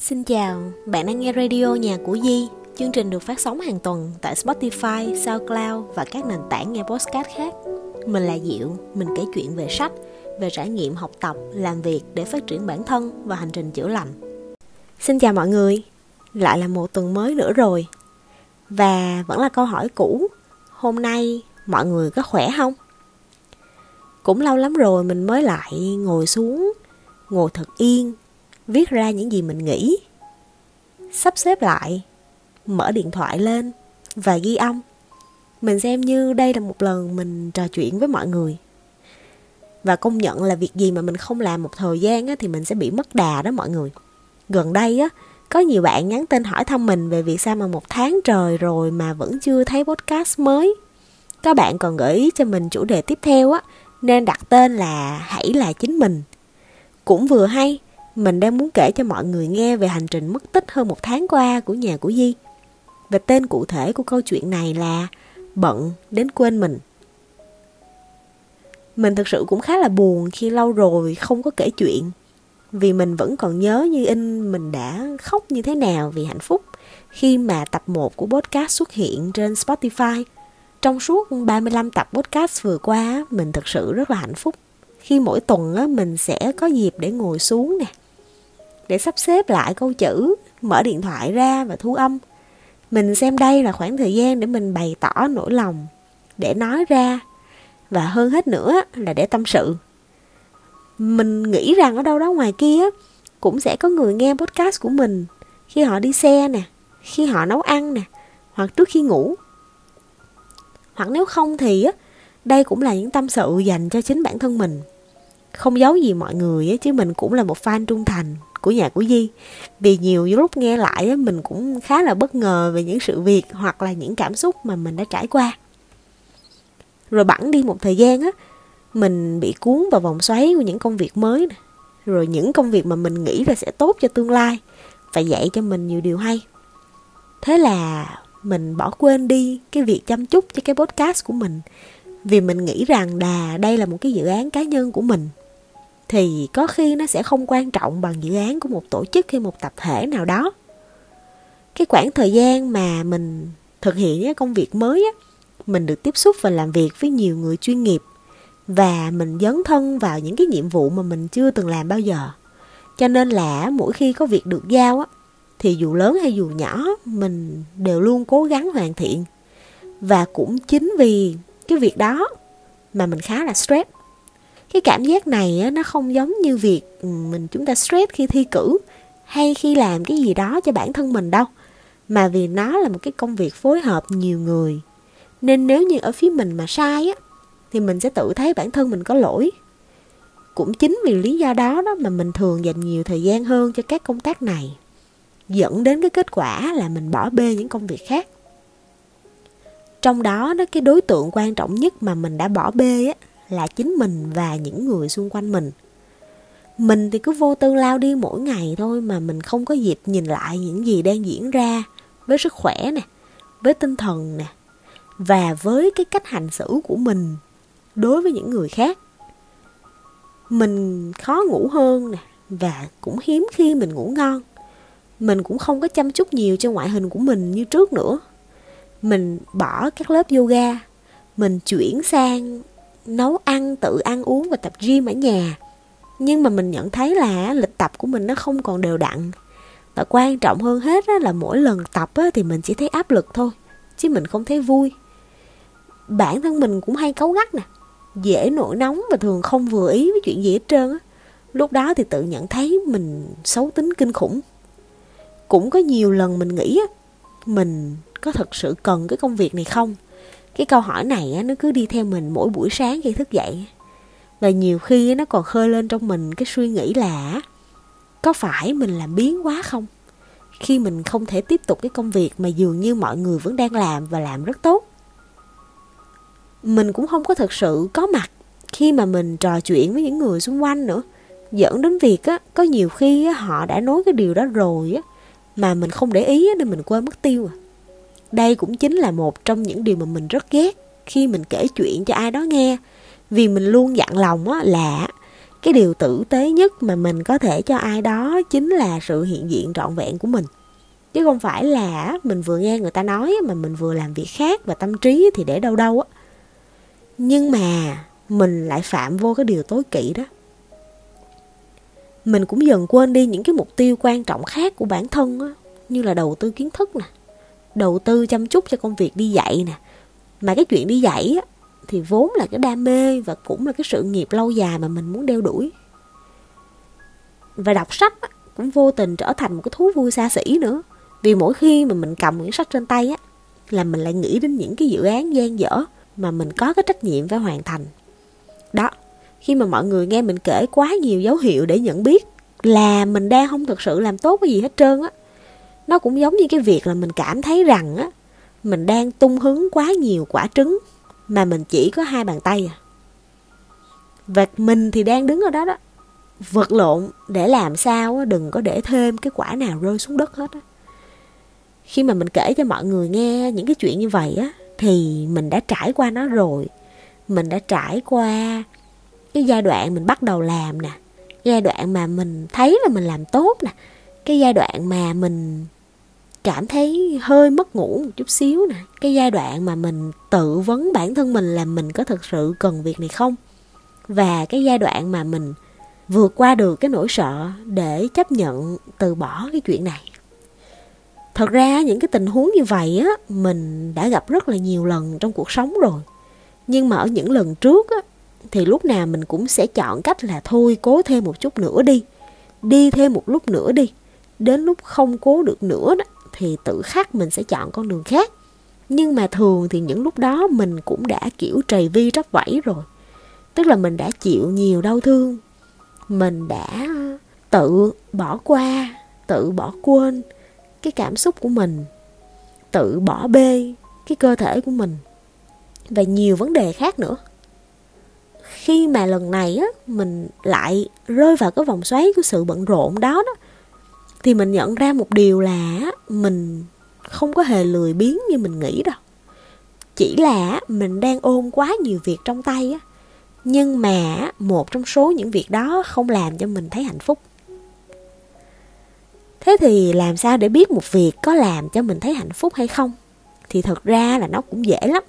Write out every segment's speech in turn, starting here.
Xin chào, bạn đang nghe radio nhà của Di. Chương trình được phát sóng hàng tuần tại Spotify, SoundCloud và các nền tảng nghe podcast khác. Mình là Diệu, mình kể chuyện về sách, về trải nghiệm học tập, làm việc để phát triển bản thân và hành trình chữa lành. Xin chào mọi người, lại là một tuần mới nữa rồi. Và vẫn là câu hỏi cũ, hôm nay mọi người có khỏe không? Cũng lâu lắm rồi mình mới lại ngồi xuống, ngồi thật yên viết ra những gì mình nghĩ. Sắp xếp lại mở điện thoại lên và ghi âm. Mình xem như đây là một lần mình trò chuyện với mọi người. Và công nhận là việc gì mà mình không làm một thời gian á, thì mình sẽ bị mất đà đó mọi người. Gần đây á có nhiều bạn nhắn tin hỏi thăm mình về việc sao mà một tháng trời rồi mà vẫn chưa thấy podcast mới. Các bạn còn gợi ý cho mình chủ đề tiếp theo á nên đặt tên là hãy là chính mình. Cũng vừa hay mình đang muốn kể cho mọi người nghe về hành trình mất tích hơn một tháng qua của nhà của Di. Và tên cụ thể của câu chuyện này là Bận đến quên mình. Mình thực sự cũng khá là buồn khi lâu rồi không có kể chuyện. Vì mình vẫn còn nhớ như in mình đã khóc như thế nào vì hạnh phúc khi mà tập 1 của podcast xuất hiện trên Spotify. Trong suốt 35 tập podcast vừa qua, mình thực sự rất là hạnh phúc khi mỗi tuần á, mình sẽ có dịp để ngồi xuống nè để sắp xếp lại câu chữ mở điện thoại ra và thu âm. Mình xem đây là khoảng thời gian để mình bày tỏ nỗi lòng để nói ra và hơn hết nữa là để tâm sự. Mình nghĩ rằng ở đâu đó ngoài kia cũng sẽ có người nghe podcast của mình khi họ đi xe nè khi họ nấu ăn nè hoặc trước khi ngủ. Hoặc nếu không thì đây cũng là những tâm sự dành cho chính bản thân mình không giấu gì mọi người chứ mình cũng là một fan trung thành của nhà của Di. Vì nhiều lúc nghe lại mình cũng khá là bất ngờ về những sự việc hoặc là những cảm xúc mà mình đã trải qua. Rồi bẵng đi một thời gian á, mình bị cuốn vào vòng xoáy của những công việc mới này. rồi những công việc mà mình nghĩ là sẽ tốt cho tương lai và dạy cho mình nhiều điều hay. Thế là mình bỏ quên đi cái việc chăm chút cho cái podcast của mình. Vì mình nghĩ rằng là đây là một cái dự án cá nhân của mình thì có khi nó sẽ không quan trọng bằng dự án của một tổ chức hay một tập thể nào đó. Cái khoảng thời gian mà mình thực hiện cái công việc mới á, mình được tiếp xúc và làm việc với nhiều người chuyên nghiệp và mình dấn thân vào những cái nhiệm vụ mà mình chưa từng làm bao giờ. Cho nên là mỗi khi có việc được giao á, thì dù lớn hay dù nhỏ, mình đều luôn cố gắng hoàn thiện. Và cũng chính vì cái việc đó mà mình khá là stress cái cảm giác này á, nó không giống như việc ừ, mình chúng ta stress khi thi cử hay khi làm cái gì đó cho bản thân mình đâu. Mà vì nó là một cái công việc phối hợp nhiều người. Nên nếu như ở phía mình mà sai á thì mình sẽ tự thấy bản thân mình có lỗi. Cũng chính vì lý do đó đó mà mình thường dành nhiều thời gian hơn cho các công tác này dẫn đến cái kết quả là mình bỏ bê những công việc khác. Trong đó đó cái đối tượng quan trọng nhất mà mình đã bỏ bê á là chính mình và những người xung quanh mình. Mình thì cứ vô tư lao đi mỗi ngày thôi mà mình không có dịp nhìn lại những gì đang diễn ra với sức khỏe nè, với tinh thần nè, và với cái cách hành xử của mình đối với những người khác. Mình khó ngủ hơn nè và cũng hiếm khi mình ngủ ngon. Mình cũng không có chăm chút nhiều cho ngoại hình của mình như trước nữa. Mình bỏ các lớp yoga, mình chuyển sang nấu ăn, tự ăn uống và tập gym ở nhà. Nhưng mà mình nhận thấy là lịch tập của mình nó không còn đều đặn. Và quan trọng hơn hết là mỗi lần tập thì mình chỉ thấy áp lực thôi, chứ mình không thấy vui. Bản thân mình cũng hay cấu gắt nè, dễ nổi nóng và thường không vừa ý với chuyện gì hết trơn á. Lúc đó thì tự nhận thấy mình xấu tính kinh khủng. Cũng có nhiều lần mình nghĩ á, mình có thật sự cần cái công việc này không? Cái câu hỏi này nó cứ đi theo mình mỗi buổi sáng khi thức dậy. Và nhiều khi nó còn khơi lên trong mình cái suy nghĩ là có phải mình làm biến quá không? Khi mình không thể tiếp tục cái công việc mà dường như mọi người vẫn đang làm và làm rất tốt. Mình cũng không có thực sự có mặt khi mà mình trò chuyện với những người xung quanh nữa. Dẫn đến việc á có nhiều khi á, họ đã nói cái điều đó rồi á mà mình không để ý á, nên mình quên mất tiêu à đây cũng chính là một trong những điều mà mình rất ghét khi mình kể chuyện cho ai đó nghe. Vì mình luôn dặn lòng á là cái điều tử tế nhất mà mình có thể cho ai đó chính là sự hiện diện trọn vẹn của mình. Chứ không phải là mình vừa nghe người ta nói mà mình vừa làm việc khác và tâm trí thì để đâu đâu á. Nhưng mà mình lại phạm vô cái điều tối kỵ đó. Mình cũng dần quên đi những cái mục tiêu quan trọng khác của bản thân á, như là đầu tư kiến thức nè đầu tư chăm chút cho công việc đi dạy nè. Mà cái chuyện đi dạy á thì vốn là cái đam mê và cũng là cái sự nghiệp lâu dài mà mình muốn đeo đuổi. Và đọc sách á, cũng vô tình trở thành một cái thú vui xa xỉ nữa. Vì mỗi khi mà mình cầm quyển sách trên tay á là mình lại nghĩ đến những cái dự án gian dở mà mình có cái trách nhiệm phải hoàn thành. Đó khi mà mọi người nghe mình kể quá nhiều dấu hiệu để nhận biết là mình đang không thực sự làm tốt cái gì hết trơn á nó cũng giống như cái việc là mình cảm thấy rằng á, mình đang tung hứng quá nhiều quả trứng mà mình chỉ có hai bàn tay à. Và mình thì đang đứng ở đó đó, vật lộn để làm sao đừng có để thêm cái quả nào rơi xuống đất hết á. Khi mà mình kể cho mọi người nghe những cái chuyện như vậy á, thì mình đã trải qua nó rồi. Mình đã trải qua cái giai đoạn mình bắt đầu làm nè, giai đoạn mà mình thấy là mình làm tốt nè cái giai đoạn mà mình cảm thấy hơi mất ngủ một chút xíu nè. Cái giai đoạn mà mình tự vấn bản thân mình là mình có thực sự cần việc này không? Và cái giai đoạn mà mình vượt qua được cái nỗi sợ để chấp nhận từ bỏ cái chuyện này. Thật ra những cái tình huống như vậy á, mình đã gặp rất là nhiều lần trong cuộc sống rồi. Nhưng mà ở những lần trước á, thì lúc nào mình cũng sẽ chọn cách là thôi cố thêm một chút nữa đi. Đi thêm một lúc nữa đi đến lúc không cố được nữa đó, thì tự khắc mình sẽ chọn con đường khác. Nhưng mà thường thì những lúc đó mình cũng đã kiểu trầy vi rắp vẫy rồi. Tức là mình đã chịu nhiều đau thương. Mình đã tự bỏ qua, tự bỏ quên cái cảm xúc của mình, tự bỏ bê cái cơ thể của mình và nhiều vấn đề khác nữa. Khi mà lần này á, mình lại rơi vào cái vòng xoáy của sự bận rộn đó đó thì mình nhận ra một điều là mình không có hề lười biếng như mình nghĩ đâu. Chỉ là mình đang ôm quá nhiều việc trong tay á. Nhưng mà một trong số những việc đó không làm cho mình thấy hạnh phúc. Thế thì làm sao để biết một việc có làm cho mình thấy hạnh phúc hay không? Thì thật ra là nó cũng dễ lắm.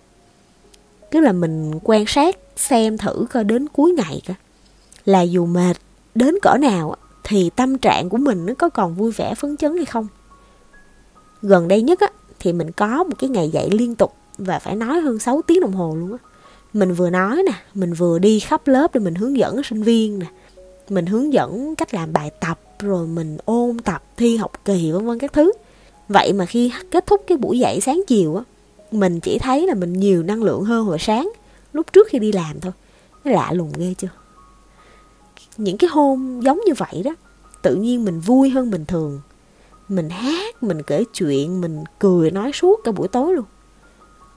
Cứ là mình quan sát, xem thử coi đến cuối ngày coi. Là dù mệt đến cỡ nào thì tâm trạng của mình nó có còn vui vẻ phấn chấn hay không? Gần đây nhất á, thì mình có một cái ngày dạy liên tục và phải nói hơn 6 tiếng đồng hồ luôn á. Mình vừa nói nè mình vừa đi khắp lớp để mình hướng dẫn sinh viên nè. Mình hướng dẫn cách làm bài tập rồi mình ôn tập thi học kỳ vân vân các thứ. Vậy mà khi kết thúc cái buổi dạy sáng chiều á mình chỉ thấy là mình nhiều năng lượng hơn hồi sáng lúc trước khi đi làm thôi. Lạ lùng ghê chưa? Những cái hôm giống như vậy đó tự nhiên mình vui hơn bình thường. Mình hát mình kể chuyện mình cười nói suốt cả buổi tối luôn.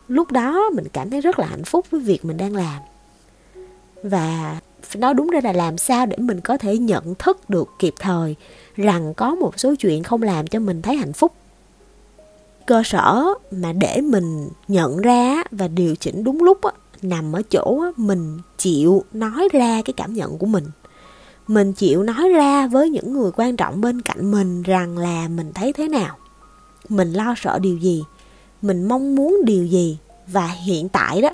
Lúc đó mình cảm thấy rất là hạnh phúc với việc mình đang làm. Và nói đúng ra là làm sao để mình có thể nhận thức được kịp thời rằng có một số chuyện không làm cho mình thấy hạnh phúc. Cơ sở mà để mình nhận ra và điều chỉnh đúng lúc á, nằm ở chỗ á, mình chịu nói ra cái cảm nhận của mình mình chịu nói ra với những người quan trọng bên cạnh mình rằng là mình thấy thế nào. Mình lo sợ điều gì. Mình mong muốn điều gì. Và hiện tại đó,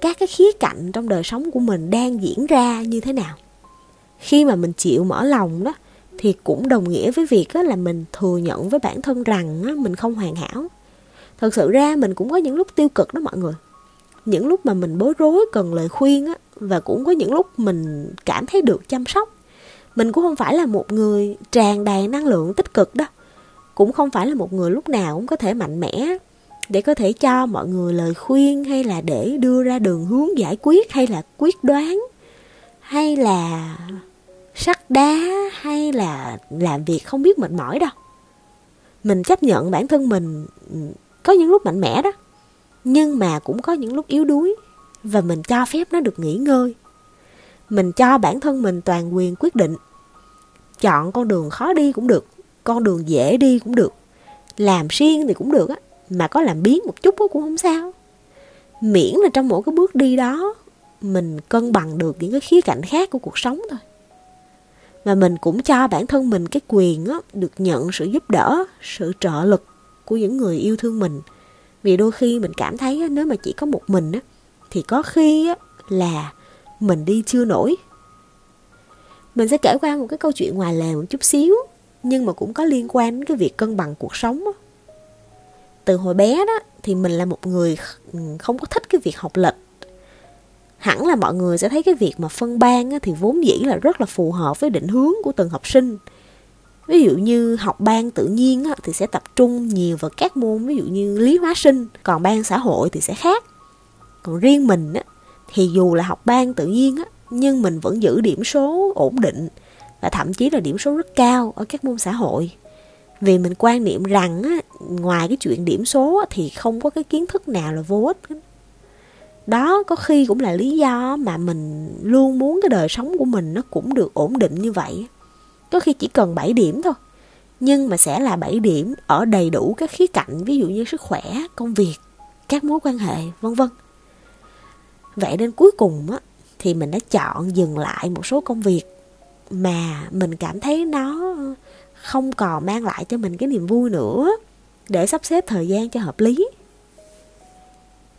các cái khía cạnh trong đời sống của mình đang diễn ra như thế nào. Khi mà mình chịu mở lòng đó, thì cũng đồng nghĩa với việc đó là mình thừa nhận với bản thân rằng mình không hoàn hảo. Thật sự ra mình cũng có những lúc tiêu cực đó mọi người. Những lúc mà mình bối rối, cần lời khuyên á, và cũng có những lúc mình cảm thấy được chăm sóc mình cũng không phải là một người tràn đầy năng lượng tích cực đó. Cũng không phải là một người lúc nào cũng có thể mạnh mẽ để có thể cho mọi người lời khuyên hay là để đưa ra đường hướng giải quyết hay là quyết đoán hay là sắt đá hay là làm việc không biết mệt mỏi đâu. Mình chấp nhận bản thân mình có những lúc mạnh mẽ đó, nhưng mà cũng có những lúc yếu đuối và mình cho phép nó được nghỉ ngơi mình cho bản thân mình toàn quyền quyết định. Chọn con đường khó đi cũng được con đường dễ đi cũng được. Làm riêng thì cũng được á mà có làm biến một chút cũng không sao. Miễn là trong mỗi cái bước đi đó mình cân bằng được những cái khía cạnh khác của cuộc sống thôi. Mà mình cũng cho bản thân mình cái quyền á, được nhận sự giúp đỡ sự trợ lực của những người yêu thương mình. Vì đôi khi mình cảm thấy á, nếu mà chỉ có một mình á, thì có khi á, là mình đi chưa nổi. Mình sẽ kể qua một cái câu chuyện ngoài lề một chút xíu nhưng mà cũng có liên quan đến cái việc cân bằng cuộc sống từ hồi bé đó thì mình là một người ừ, không có thích cái việc học lệch hẳn là mọi người sẽ thấy cái việc mà phân ban á, thì vốn dĩ là rất là phù hợp với định hướng của từng học sinh. Ví dụ như học ban tự nhiên á, thì sẽ tập trung nhiều vào các môn ví dụ như lý hóa sinh còn ban xã hội thì sẽ khác. Còn riêng mình á, thì dù là học ban tự nhiên á, nhưng mình vẫn giữ điểm số ổn định và thậm chí là điểm số rất cao ở các môn xã hội. Vì mình quan niệm rằng á, ngoài cái chuyện điểm số á, thì không có cái kiến thức nào là vô ích đó có khi cũng là lý do mà mình luôn muốn cái đời sống của mình nó cũng được ổn định như vậy. Có khi chỉ cần 7 điểm thôi nhưng mà sẽ là 7 điểm ở đầy đủ các khía cạnh ví dụ như sức khỏe công việc các mối quan hệ vân vân vậy nên cuối cùng á, thì mình đã chọn dừng lại một số công việc mà mình cảm thấy nó không còn mang lại cho mình cái niềm vui nữa, để sắp xếp thời gian cho hợp lý.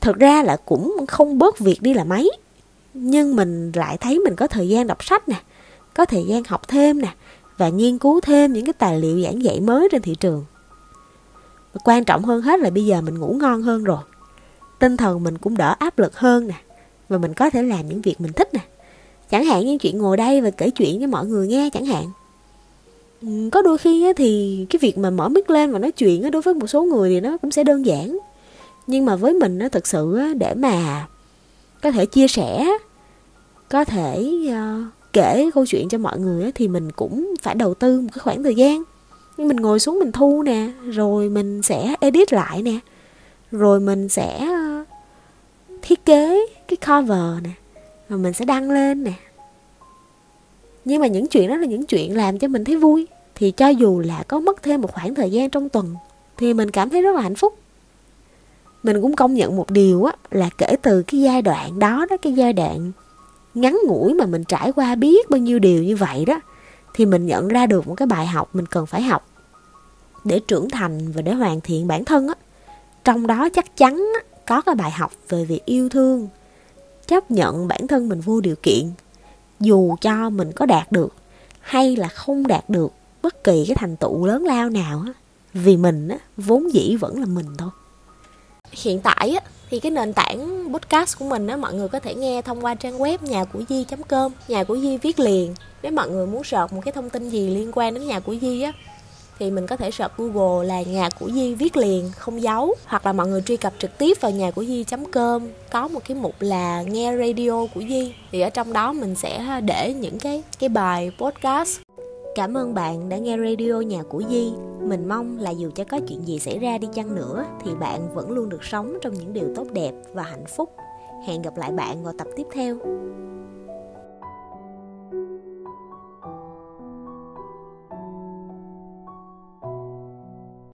Thực ra là cũng không bớt việc đi là mấy, nhưng mình lại thấy mình có thời gian đọc sách nè, có thời gian học thêm nè, và nghiên cứu thêm những cái tài liệu giảng dạy mới trên thị trường. Và quan trọng hơn hết là bây giờ mình ngủ ngon hơn rồi, tinh thần mình cũng đỡ áp lực hơn nè và mình có thể làm những việc mình thích nè. Chẳng hạn như chuyện ngồi đây và kể chuyện cho mọi người nghe chẳng hạn. Ừ, có đôi khi thì cái việc mà mở mic lên và nói chuyện đối với một số người thì nó cũng sẽ đơn giản. Nhưng mà với mình nó thực sự để mà có thể chia sẻ, có thể ờ, kể câu chuyện cho mọi người thì mình cũng phải đầu tư một cái khoảng thời gian. Mình ngồi xuống mình thu nè, rồi mình sẽ edit lại nè, rồi mình sẽ ờ, thiết kế cái cover nè, rồi mình sẽ đăng lên nè. Nhưng mà những chuyện đó là những chuyện làm cho mình thấy vui. Thì cho dù là có mất thêm một khoảng thời gian trong tuần, thì mình cảm thấy rất là hạnh phúc. Mình cũng công nhận một điều á, là kể từ cái giai đoạn đó đó, cái giai đoạn ngắn ngủi mà mình trải qua biết bao nhiêu điều như vậy đó, thì mình nhận ra được một cái bài học mình cần phải học để trưởng thành và để hoàn thiện bản thân á. Trong đó chắc chắn có cái bài học về việc yêu thương chấp nhận bản thân mình vô điều kiện, dù cho mình có đạt được hay là không đạt được bất kỳ cái thành tựu lớn lao nào á, vì mình á, vốn dĩ vẫn là mình thôi. Hiện tại á, thì cái nền tảng podcast của mình á, mọi người có thể nghe thông qua trang web nhà của di com nhà của di viết liền. Nếu mọi người muốn search một cái thông tin gì liên quan đến nhà của di á thì mình có thể search Google là nhà của Di viết liền, không giấu hoặc là mọi người truy cập trực tiếp vào nhà của Di.com có một cái mục là nghe radio của Di thì ở trong đó mình sẽ để những cái cái bài podcast Cảm ơn bạn đã nghe radio nhà của Di. Mình mong là dù cho có chuyện gì xảy ra đi chăng nữa, thì bạn vẫn luôn được sống trong những điều tốt đẹp và hạnh phúc. Hẹn gặp lại bạn vào tập tiếp theo.